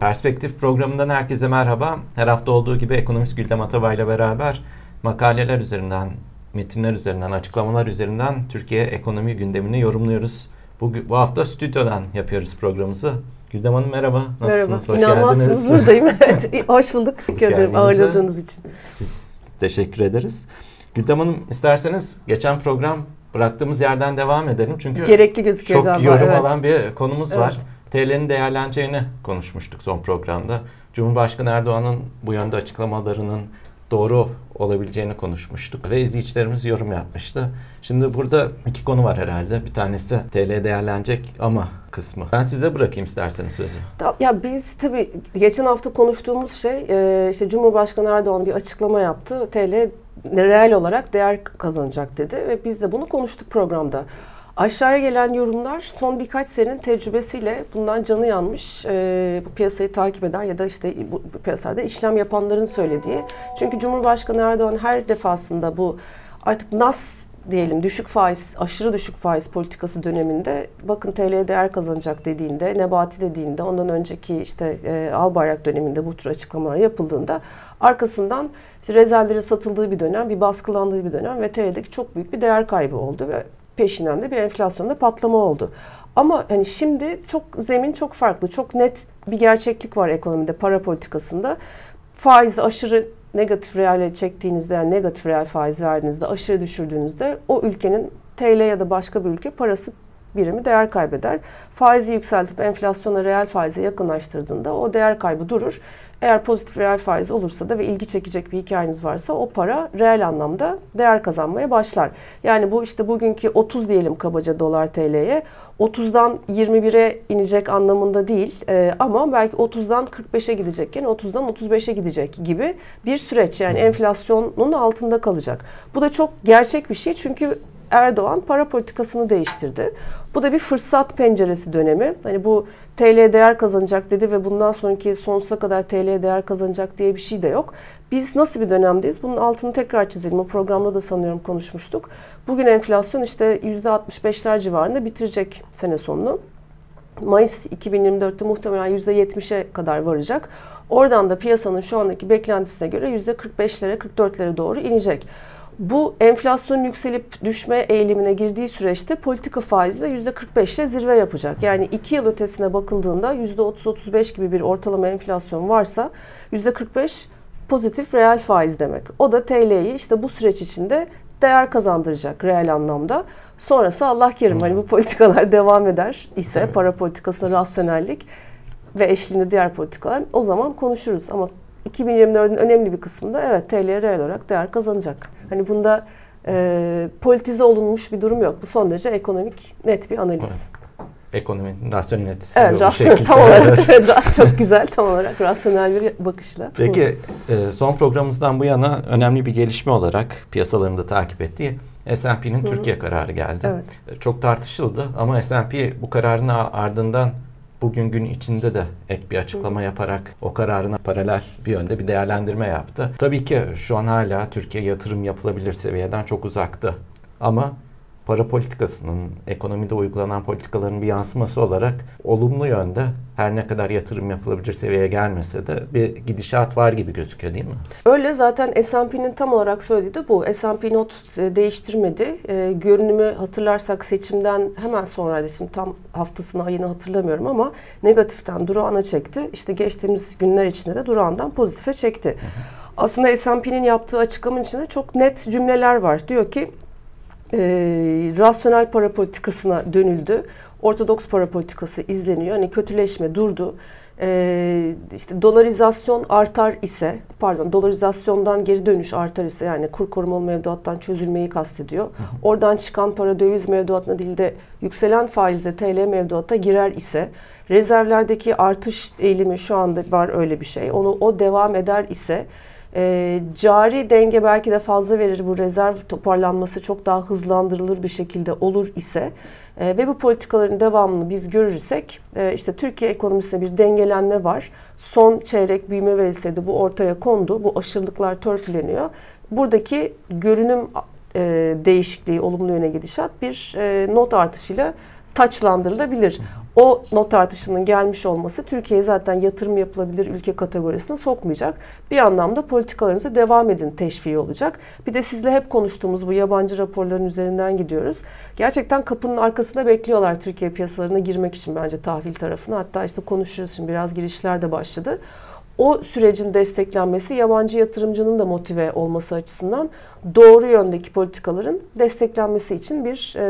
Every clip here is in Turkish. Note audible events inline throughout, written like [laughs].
Perspektif programından herkese merhaba. Her hafta olduğu gibi ekonomist Güldem Atabay ile beraber makaleler üzerinden, metinler üzerinden, açıklamalar üzerinden Türkiye ekonomi gündemini yorumluyoruz. Bu, bu hafta stüdyodan yapıyoruz programımızı. Güldem Hanım merhaba. Nasılsınız? Merhaba. Hoş İnanmazsınız geldiniz. buradayım. [laughs] evet. Hoş bulduk. Teşekkür ederim ağırladığınız için. Biz teşekkür ederiz. Güldem Hanım isterseniz geçen program bıraktığımız yerden devam edelim. Çünkü Gerekli gözüküyor çok galiba. yorum evet. alan bir konumuz evet. var. TL'nin değerleneceğini konuşmuştuk son programda. Cumhurbaşkanı Erdoğan'ın bu yönde açıklamalarının doğru olabileceğini konuşmuştuk ve izleyicilerimiz yorum yapmıştı. Şimdi burada iki konu var herhalde. Bir tanesi TL değerlenecek ama kısmı. Ben size bırakayım isterseniz sözü. Ya biz tabii geçen hafta konuştuğumuz şey e, işte Cumhurbaşkanı Erdoğan bir açıklama yaptı. TL reel olarak değer kazanacak dedi ve biz de bunu konuştuk programda. Aşağıya gelen yorumlar son birkaç senenin tecrübesiyle bundan canı yanmış e, bu piyasayı takip eden ya da işte bu, bu piyasada işlem yapanların söylediği. Çünkü Cumhurbaşkanı Erdoğan her defasında bu artık nas diyelim düşük faiz, aşırı düşük faiz politikası döneminde bakın TL'ye değer kazanacak dediğinde, Nebati dediğinde, ondan önceki işte e, Albayrak döneminde bu tür açıklamalar yapıldığında arkasından işte rezervlerin satıldığı bir dönem, bir baskılandığı bir dönem ve TL'deki çok büyük bir değer kaybı oldu ve peşinden de bir enflasyonda patlama oldu. Ama hani şimdi çok zemin çok farklı. Çok net bir gerçeklik var ekonomide, para politikasında. Faizi aşırı negatif reale çektiğinizde yani negatif reel faiz verdiğinizde aşırı düşürdüğünüzde o ülkenin TL ya da başka bir ülke parası birimi değer kaybeder. Faizi yükseltip enflasyona reel faize yakınlaştırdığında o değer kaybı durur. Eğer pozitif reel faiz olursa da ve ilgi çekecek bir hikayeniz varsa o para reel anlamda değer kazanmaya başlar. Yani bu işte bugünkü 30 diyelim kabaca dolar TL'ye 30'dan 21'e inecek anlamında değil ee, ama belki 30'dan 45'e gidecekken 30'dan 35'e gidecek gibi bir süreç yani enflasyonun altında kalacak. Bu da çok gerçek bir şey çünkü Erdoğan para politikasını değiştirdi. Bu da bir fırsat penceresi dönemi. Hani bu TL değer kazanacak dedi ve bundan sonraki sonsuza kadar TL değer kazanacak diye bir şey de yok. Biz nasıl bir dönemdeyiz? Bunun altını tekrar çizelim. O programda da sanıyorum konuşmuştuk. Bugün enflasyon işte %65'ler civarında bitirecek sene sonunu. Mayıs 2024'te muhtemelen %70'e kadar varacak. Oradan da piyasanın şu andaki beklentisine göre %45'lere 44'lere doğru inecek. Bu enflasyon yükselip düşme eğilimine girdiği süreçte politika faizi de %45 ile zirve yapacak. Yani iki yıl ötesine bakıldığında %30-35 gibi bir ortalama enflasyon varsa %45 pozitif reel faiz demek. O da TL'yi işte bu süreç içinde değer kazandıracak reel anlamda. Sonrası Allah kerim. Hani bu politikalar [laughs] devam eder ise para politikasında rasyonellik ve eşliğinde diğer politikalar o zaman konuşuruz. Ama 2024'ün önemli bir kısmında evet TL reel olarak değer kazanacak. Hani bunda e, politize olunmuş bir durum yok. Bu son derece ekonomik net bir analiz. Evet. Ekonominin rasyonelitesi. Evet, rasyonel, tam olarak çok güzel, tam olarak rasyonel bir bakışla. Peki e, son programımızdan bu yana önemli bir gelişme olarak piyasalarında takip ettiği S&P'nin Türkiye kararı geldi. Evet. E, çok tartışıldı ama S&P bu kararın ardından bugün gün içinde de ek bir açıklama yaparak o kararına paralel bir yönde bir değerlendirme yaptı. Tabii ki şu an hala Türkiye yatırım yapılabilir seviyeden çok uzaktı. Ama para politikasının, ekonomide uygulanan politikaların bir yansıması olarak olumlu yönde her ne kadar yatırım yapılabilir seviyeye gelmese de bir gidişat var gibi gözüküyor değil mi? Öyle zaten S&P'nin tam olarak söylediği de bu. S&P not e, değiştirmedi. E, görünümü hatırlarsak seçimden hemen sonraydı. Şimdi tam haftasını ayını hatırlamıyorum ama negatiften durağına çekti. İşte geçtiğimiz günler içinde de durağından pozitife çekti. Hı hı. Aslında S&P'nin yaptığı açıklamanın içinde çok net cümleler var. Diyor ki e, rasyonel para politikasına dönüldü. Ortodoks para politikası izleniyor. Hani kötüleşme durdu. E, işte dolarizasyon artar ise, pardon dolarizasyondan geri dönüş artar ise yani kur korumalı mevduattan çözülmeyi kastediyor. Oradan çıkan para döviz mevduatına değil de yükselen faizle TL mevduata girer ise rezervlerdeki artış eğilimi şu anda var öyle bir şey. Onu o devam eder ise e, cari denge belki de fazla verir bu rezerv toparlanması çok daha hızlandırılır bir şekilde olur ise e, ve bu politikaların devamını biz görürsek e, işte Türkiye ekonomisinde bir dengelenme var. Son çeyrek büyüme verilseydi bu ortaya kondu. Bu aşırılıklar törpüleniyor. Buradaki görünüm e, değişikliği, olumlu yöne gidişat bir e, not artışıyla taçlandırılabilir. O not artışının gelmiş olması Türkiye'ye zaten yatırım yapılabilir ülke kategorisine sokmayacak. Bir anlamda politikalarınıza devam edin teşviği olacak. Bir de sizle hep konuştuğumuz bu yabancı raporların üzerinden gidiyoruz. Gerçekten kapının arkasında bekliyorlar Türkiye piyasalarına girmek için bence tahvil tarafına. Hatta işte konuşuruz şimdi biraz girişler de başladı o sürecin desteklenmesi yabancı yatırımcının da motive olması açısından doğru yöndeki politikaların desteklenmesi için bir e,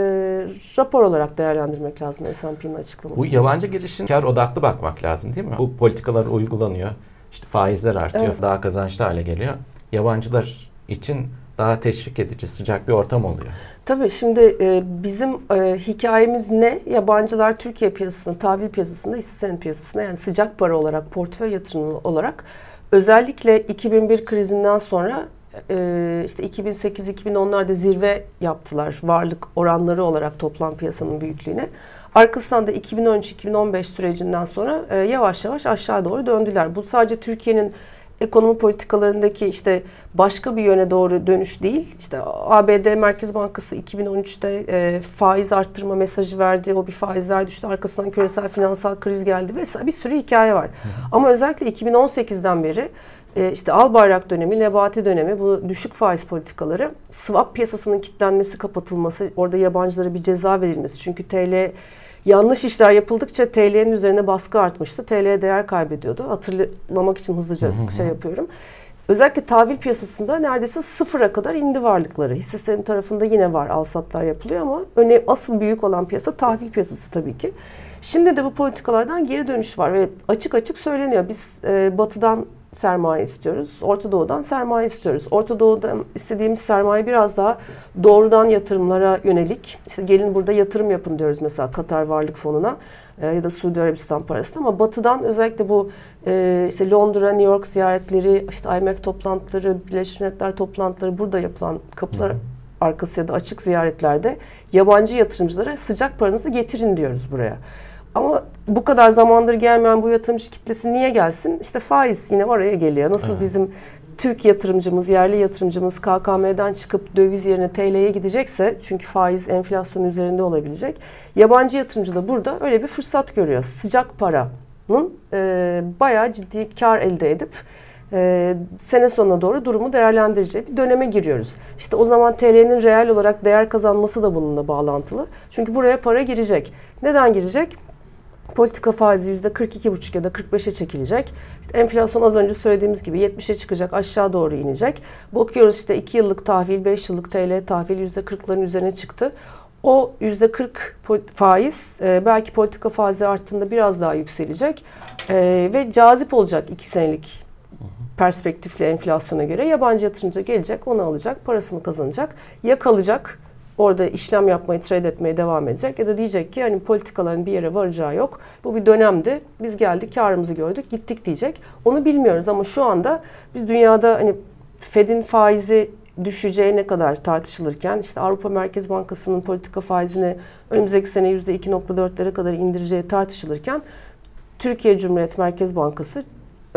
rapor olarak değerlendirmek lazım S&P'nin açıklaması. Bu yabancı girişin kar odaklı bakmak lazım değil mi? Bu politikalar uygulanıyor. İşte faizler artıyor, evet. daha kazançlı hale geliyor. Yabancılar için daha teşvik edici, sıcak bir ortam oluyor. Tabii şimdi e, bizim e, hikayemiz ne? Yabancılar Türkiye piyasasında, tahvil piyasasında, hisse senedi piyasasında yani sıcak para olarak, portföy yatırımı olarak özellikle 2001 krizinden sonra e, işte 2008-2010'larda zirve yaptılar varlık oranları olarak toplam piyasanın büyüklüğüne. Arkasından da 2013-2015 sürecinden sonra e, yavaş yavaş aşağı doğru döndüler. Bu sadece Türkiye'nin ekonomi politikalarındaki işte başka bir yöne doğru dönüş değil. İşte ABD Merkez Bankası 2013'te e, faiz arttırma mesajı verdi. O bir faizler düştü. Arkasından küresel finansal kriz geldi vesaire bir sürü hikaye var. Hı. Ama özellikle 2018'den beri e, işte Albayrak dönemi, Nebati dönemi bu düşük faiz politikaları, swap piyasasının kilitlenmesi, kapatılması, orada yabancılara bir ceza verilmesi. Çünkü TL Yanlış işler yapıldıkça TL'nin üzerine baskı artmıştı. TL değer kaybediyordu. Hatırlamak için hızlıca hı hı. şey yapıyorum. Özellikle tahvil piyasasında neredeyse sıfıra kadar indi varlıkları. Hisse senedi tarafında yine var alsatlar yapılıyor ama öne, asıl büyük olan piyasa tahvil piyasası tabii ki. Şimdi de bu politikalardan geri dönüş var ve açık açık söyleniyor. Biz e, batıdan sermaye istiyoruz. Orta Doğu'dan sermaye istiyoruz. Orta Doğu'dan istediğimiz sermaye biraz daha doğrudan yatırımlara yönelik. İşte gelin burada yatırım yapın diyoruz mesela Katar Varlık Fonu'na e, ya da Suudi Arabistan parasına ama batıdan özellikle bu e, işte Londra, New York ziyaretleri, işte IMF toplantıları, Birleşmiş Milletler toplantıları burada yapılan kapılar arkası ya da açık ziyaretlerde yabancı yatırımcılara sıcak paranızı getirin diyoruz buraya. Ama bu kadar zamandır gelmeyen bu yatırımcı kitlesi niye gelsin? İşte faiz yine oraya geliyor. Nasıl evet. bizim Türk yatırımcımız, yerli yatırımcımız KKM'den çıkıp döviz yerine TL'ye gidecekse çünkü faiz enflasyon üzerinde olabilecek. Yabancı yatırımcı da burada öyle bir fırsat görüyor. Sıcak paranın e, bayağı ciddi kar elde edip e, sene sonuna doğru durumu değerlendirecek bir döneme giriyoruz. İşte o zaman TL'nin reel olarak değer kazanması da bununla bağlantılı. Çünkü buraya para girecek. Neden girecek? Politika faizi yüzde 42,5 ya da 45'e çekilecek. İşte enflasyon az önce söylediğimiz gibi 70'e çıkacak, aşağı doğru inecek. Bakıyoruz işte 2 yıllık tahvil, 5 yıllık TL tahvil yüzde 40'ların üzerine çıktı. O yüzde 40 faiz e, belki politika faizi arttığında biraz daha yükselecek e, ve cazip olacak 2 senelik perspektifle enflasyona göre yabancı yatırımcı gelecek, onu alacak, parasını kazanacak. Ya kalacak orada işlem yapmayı, trade etmeye devam edecek ya da diyecek ki hani politikaların bir yere varacağı yok. Bu bir dönemdi. Biz geldik, karımızı gördük, gittik diyecek. Onu bilmiyoruz ama şu anda biz dünyada hani Fed'in faizi düşeceği ne kadar tartışılırken işte Avrupa Merkez Bankası'nın politika faizini önümüzdeki sene %2.4'lere kadar indireceği tartışılırken Türkiye Cumhuriyet Merkez Bankası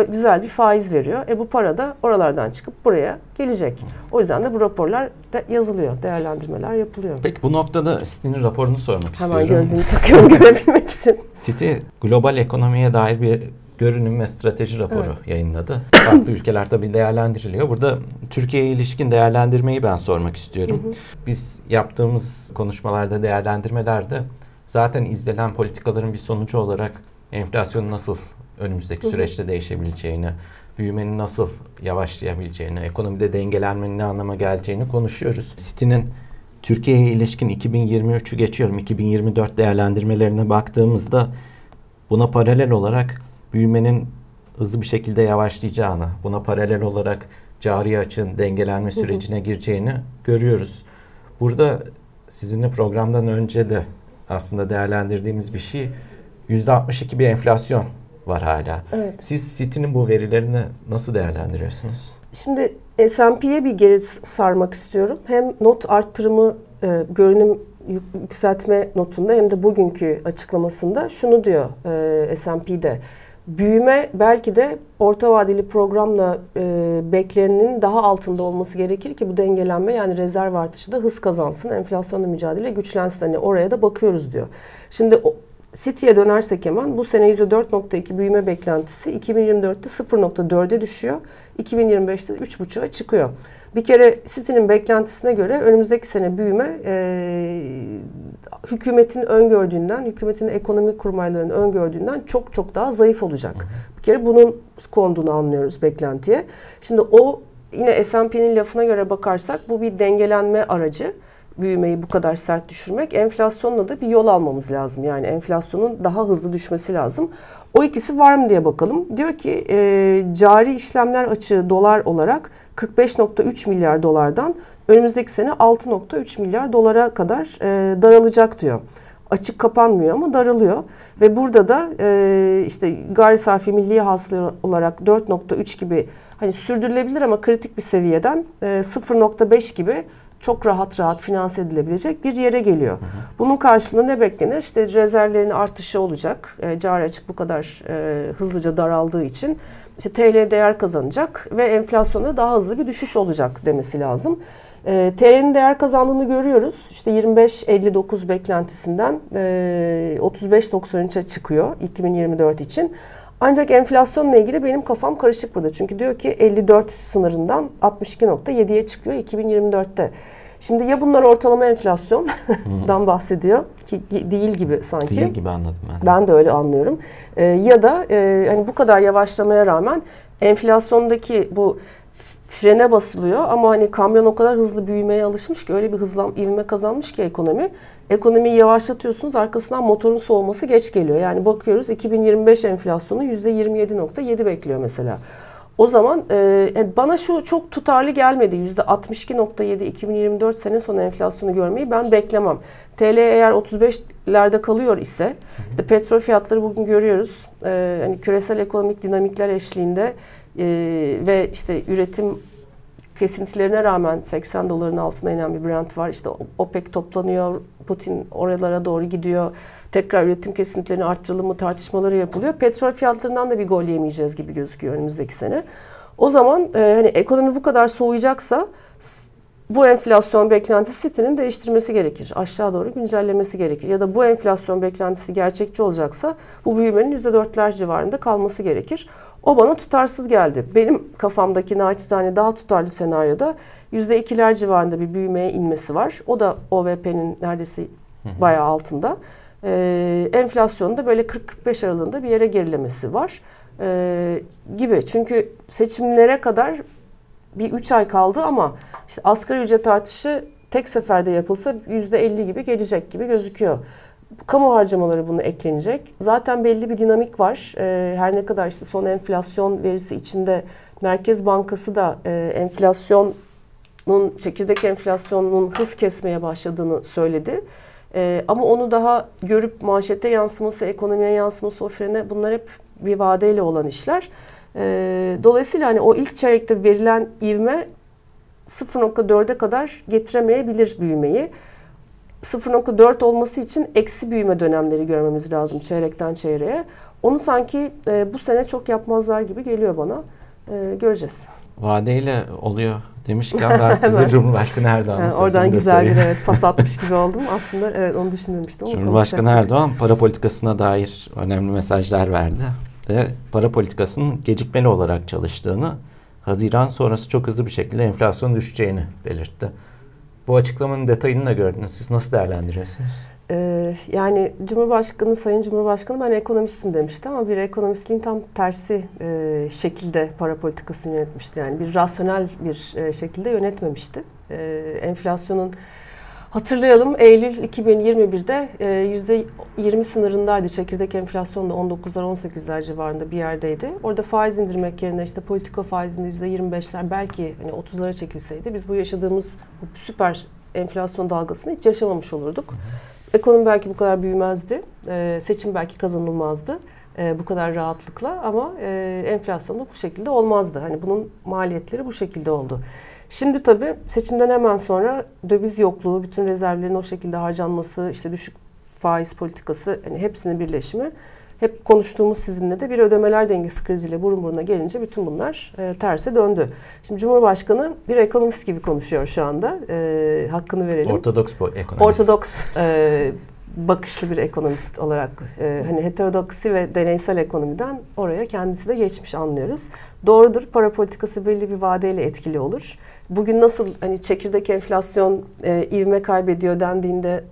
güzel bir faiz veriyor. E bu para da oralardan çıkıp buraya gelecek. O yüzden de bu raporlar de yazılıyor, değerlendirmeler yapılıyor. Peki bu noktada City'nin raporunu sormak Hemen istiyorum. Hemen gözümü takıyorum [laughs] görebilmek için. City global ekonomiye dair bir görünüm ve strateji raporu evet. yayınladı. Farklı ülkeler tabii değerlendiriliyor. Burada Türkiye'ye ilişkin değerlendirmeyi ben sormak istiyorum. Hı hı. Biz yaptığımız konuşmalarda, değerlendirmelerde zaten izlenen politikaların bir sonucu olarak enflasyonu nasıl önümüzdeki Hı-hı. süreçte değişebileceğini, büyümenin nasıl yavaşlayabileceğini, ekonomide dengelenmenin ne anlama geleceğini konuşuyoruz. City'nin Türkiye'ye ilişkin 2023'ü geçiyorum. 2024 değerlendirmelerine baktığımızda buna paralel olarak büyümenin hızlı bir şekilde yavaşlayacağını, buna paralel olarak cari açın dengelenme sürecine gireceğini görüyoruz. Burada sizinle programdan önce de aslında değerlendirdiğimiz bir şey %62 bir enflasyon var hala. Evet. Siz City'nin bu verilerini nasıl değerlendiriyorsunuz? Şimdi S&P'ye bir geri sarmak istiyorum. Hem not arttırımı, e, görünüm yükseltme notunda hem de bugünkü açıklamasında şunu diyor e, S&P'de. Büyüme belki de orta vadeli programla e, beklenenin daha altında olması gerekir ki bu dengelenme yani rezerv artışı da hız kazansın, enflasyonla mücadele güçlensin. Hani oraya da bakıyoruz diyor. Şimdi City'ye dönersek hemen bu sene %4.2 büyüme beklentisi 2024'te 0.4'e düşüyor. 2025'te 3.5'a çıkıyor. Bir kere City'nin beklentisine göre önümüzdeki sene büyüme e, hükümetin öngördüğünden, hükümetin ekonomik kurmaylarının öngördüğünden çok çok daha zayıf olacak. Bir kere bunun konduğunu anlıyoruz beklentiye. Şimdi o yine S&P'nin lafına göre bakarsak bu bir dengelenme aracı büyümeyi bu kadar sert düşürmek. Enflasyonla da bir yol almamız lazım. Yani enflasyonun daha hızlı düşmesi lazım. O ikisi var mı diye bakalım. Diyor ki e, cari işlemler açığı dolar olarak 45.3 milyar dolardan önümüzdeki sene 6.3 milyar dolara kadar e, daralacak diyor. Açık kapanmıyor ama daralıyor. Ve burada da e, işte gayri safi milli hasıla olarak 4.3 gibi hani sürdürülebilir ama kritik bir seviyeden e, 0.5 gibi çok rahat rahat finanse edilebilecek bir yere geliyor. Hı hı. Bunun karşılığında ne beklenir? İşte rezervlerin artışı olacak. E, cari açık bu kadar e, hızlıca daraldığı için işte TL değer kazanacak ve enflasyonda daha hızlı bir düşüş olacak demesi lazım. E, TL'nin değer kazandığını görüyoruz. İşte 25.59 beklentisinden e, 35.93'e çıkıyor 2024 için. Ancak enflasyonla ilgili benim kafam karışık burada. Çünkü diyor ki 54 sınırından 62.7'ye çıkıyor 2024'te. Şimdi ya bunlar ortalama enflasyondan [laughs] bahsediyor ki değil gibi sanki. Değil gibi anladım ben. Ben de öyle anlıyorum. Ee, ya da e, hani bu kadar yavaşlamaya rağmen enflasyondaki bu frene basılıyor ama hani kamyon o kadar hızlı büyümeye alışmış ki öyle bir hızlan ivme kazanmış ki ekonomi. Ekonomiyi yavaşlatıyorsunuz arkasından motorun soğuması geç geliyor. Yani bakıyoruz 2025 enflasyonu %27.7 bekliyor mesela. O zaman e, bana şu çok tutarlı gelmedi. %62.7 2024 sene sonu enflasyonu görmeyi ben beklemem. TL eğer 35'lerde kalıyor ise işte petrol fiyatları bugün görüyoruz. E, hani küresel ekonomik dinamikler eşliğinde e, ve işte üretim kesintilerine rağmen 80 doların altına inen bir Brent var. İşte OPEC toplanıyor, Putin oralara doğru gidiyor. Tekrar üretim kesintilerini arttıralım mı tartışmaları yapılıyor. Petrol fiyatlarından da bir gol yemeyeceğiz gibi gözüküyor önümüzdeki sene. O zaman e, hani ekonomi bu kadar soğuyacaksa bu enflasyon beklentisi City'nin değiştirmesi gerekir. Aşağı doğru güncellemesi gerekir. Ya da bu enflasyon beklentisi gerçekçi olacaksa bu büyümenin %4'ler civarında kalması gerekir. O bana tutarsız geldi. Benim kafamdaki naçizane daha tutarlı senaryoda %2'ler civarında bir büyümeye inmesi var. O da OVP'nin neredeyse bayağı altında. Ee, enflasyonda böyle 40-45 aralığında bir yere gerilemesi var. Ee, gibi. Çünkü seçimlere kadar bir 3 ay kaldı ama işte asgari ücret artışı tek seferde yapılsa %50 gibi gelecek gibi gözüküyor kamu harcamaları bunu eklenecek. Zaten belli bir dinamik var. E, her ne kadar işte son enflasyon verisi içinde Merkez Bankası da e, enflasyonun çekirdek enflasyonunun hız kesmeye başladığını söyledi. E, ama onu daha görüp manşete yansıması, ekonomiye yansıması, o frene bunlar hep bir vadeyle olan işler. E, dolayısıyla hani o ilk çeyrekte verilen ivme 0.4'e kadar getiremeyebilir büyümeyi. 0.4 olması için eksi büyüme dönemleri görmemiz lazım çeyrekten çeyreğe. Onu sanki e, bu sene çok yapmazlar gibi geliyor bana. E, göreceğiz. Vadeyle oluyor demişken [laughs] ben size Cumhurbaşkanı Erdoğan'ın yani Oradan güzel bir evet, pas atmış gibi oldum. Aslında evet onu düşünmemiştim. Cumhurbaşkanı Erdoğan para politikasına dair önemli mesajlar verdi. Ve para politikasının gecikmeli olarak çalıştığını, Haziran sonrası çok hızlı bir şekilde enflasyon düşeceğini belirtti. Bu açıklamanın detayını da gördünüz. Siz nasıl değerlendiriyorsunuz? Ee, yani Cumhurbaşkanı, Sayın Cumhurbaşkanı ben ekonomistim demişti ama bir ekonomistliğin tam tersi e, şekilde para politikasını yönetmişti. Yani bir rasyonel bir e, şekilde yönetmemişti. E, enflasyonun Hatırlayalım Eylül 2021'de e, yüzde 20 sınırındaydı. Çekirdek enflasyon da 19'lar 18'ler civarında bir yerdeydi. Orada faiz indirmek yerine işte politika faizinde yüzde 25'ler belki hani 30'lara çekilseydi biz bu yaşadığımız bu süper enflasyon dalgasını hiç yaşamamış olurduk. Ekonomi belki bu kadar büyümezdi. E, seçim belki kazanılmazdı e, bu kadar rahatlıkla ama enflasyon da bu şekilde olmazdı. Hani bunun maliyetleri bu şekilde oldu. Şimdi tabii seçimden hemen sonra döviz yokluğu, bütün rezervlerin o şekilde harcanması, işte düşük faiz politikası, hani hepsinin birleşimi. Hep konuştuğumuz sizinle de bir ödemeler dengesi kriziyle burun buruna gelince bütün bunlar e, terse döndü. Şimdi Cumhurbaşkanı bir ekonomist gibi konuşuyor şu anda. E, hakkını verelim. Ortodoks bu ekonomist. Ortodoks e, bakışlı bir ekonomist olarak e, hani heterodoksi ve deneysel ekonomiden oraya kendisi de geçmiş anlıyoruz. Doğrudur para politikası belli bir vadeyle etkili olur. Bugün nasıl hani çekirdek enflasyon e, ivme kaybediyor dendiğinde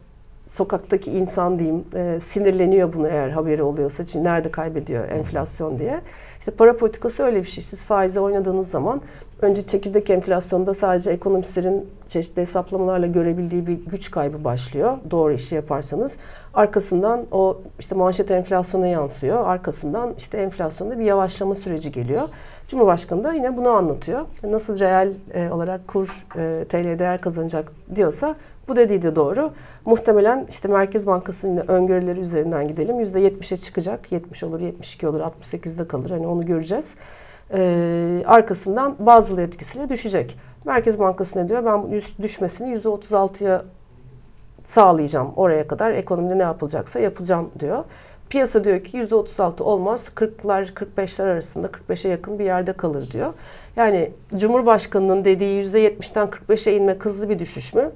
sokaktaki insan diyeyim e, sinirleniyor bunu eğer haberi oluyorsa. Çünkü nerede kaybediyor enflasyon diye. İşte para politikası öyle bir şey. Siz faize oynadığınız zaman önce çekirdek enflasyonda sadece ekonomistlerin çeşitli hesaplamalarla görebildiği bir güç kaybı başlıyor. Doğru işi yaparsanız. Arkasından o işte manşet enflasyona yansıyor. Arkasından işte enflasyonda bir yavaşlama süreci geliyor. Cumhurbaşkanı da yine bunu anlatıyor. Nasıl reel e, olarak kur e, TL değer kazanacak diyorsa bu dediği de doğru. Muhtemelen işte Merkez Bankası'nın öngörüleri üzerinden gidelim. %70'e çıkacak. 70 olur, 72 olur, 68'de kalır. Hani onu göreceğiz. Ee, arkasından bazı etkisiyle düşecek. Merkez Bankası ne diyor? Ben düşmesini %36'ya sağlayacağım. Oraya kadar ekonomide ne yapılacaksa yapacağım diyor. Piyasa diyor ki %36 olmaz. 40'lar 45'ler arasında 45'e yakın bir yerde kalır diyor. Yani Cumhurbaşkanı'nın dediği %70'ten 45'e inme hızlı bir düşüş mü?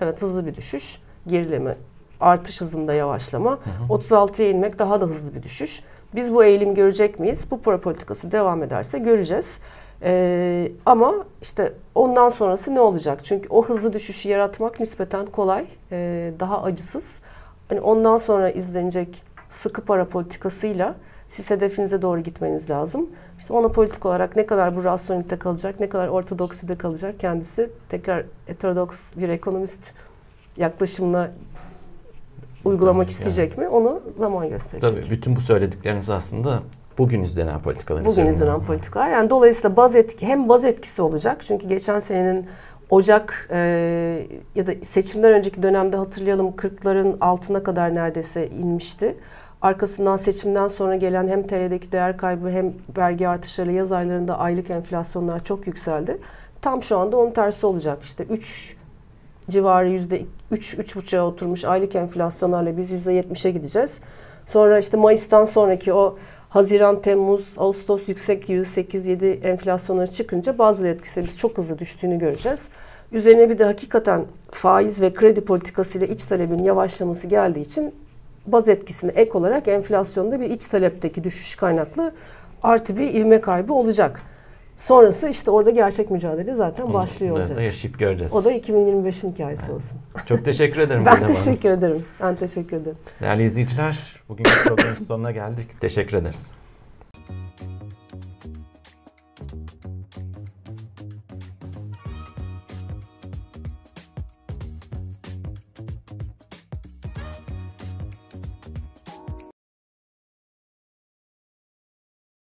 Evet hızlı bir düşüş. Gerileme, artış hızında yavaşlama. 36'ya inmek daha da hızlı bir düşüş. Biz bu eğilim görecek miyiz? Bu para politikası devam ederse göreceğiz. Ee, ama işte ondan sonrası ne olacak? Çünkü o hızlı düşüşü yaratmak nispeten kolay, e, daha acısız. Hani ondan sonra izlenecek sıkı para politikasıyla siz hedefinize doğru gitmeniz lazım. İşte ona politik olarak ne kadar bu rasyonelite kalacak, ne kadar ortodokside kalacak kendisi tekrar heterodoks bir ekonomist yaklaşımla uygulamak Tabii, isteyecek yani. mi? Onu zaman gösterecek. Tabii bütün bu söyledikleriniz aslında bugün izlenen politikalar Bugün izlenen politikalar. Yani dolayısıyla baz etki hem baz etkisi olacak. Çünkü geçen senenin Ocak e, ya da seçimden önceki dönemde hatırlayalım 40'ların altına kadar neredeyse inmişti. Arkasından seçimden sonra gelen hem TL'deki değer kaybı hem vergi artışları yaz aylarında aylık enflasyonlar çok yükseldi. Tam şu anda onun tersi olacak. İşte 3 civarı yüzde 3 3,5'a oturmuş aylık enflasyonlarla biz yüzde 70'e gideceğiz. Sonra işte Mayıs'tan sonraki o Haziran, Temmuz, Ağustos yüksek 8 7 enflasyonları çıkınca bazı etkisi biz çok hızlı düştüğünü göreceğiz. Üzerine bir de hakikaten faiz ve kredi politikasıyla iç talebin yavaşlaması geldiği için baz etkisine ek olarak enflasyonda bir iç talepteki düşüş kaynaklı artı bir ivme kaybı olacak. Sonrası işte orada gerçek mücadele zaten başlıyor olacak. Da yaşayıp göreceğiz. O da 2025'in hikayesi evet. olsun. Çok teşekkür ederim. [laughs] ben teşekkür ederim. Ben teşekkür ederim. Değerli izleyiciler, bugün programın sonuna geldik. Teşekkür ederiz.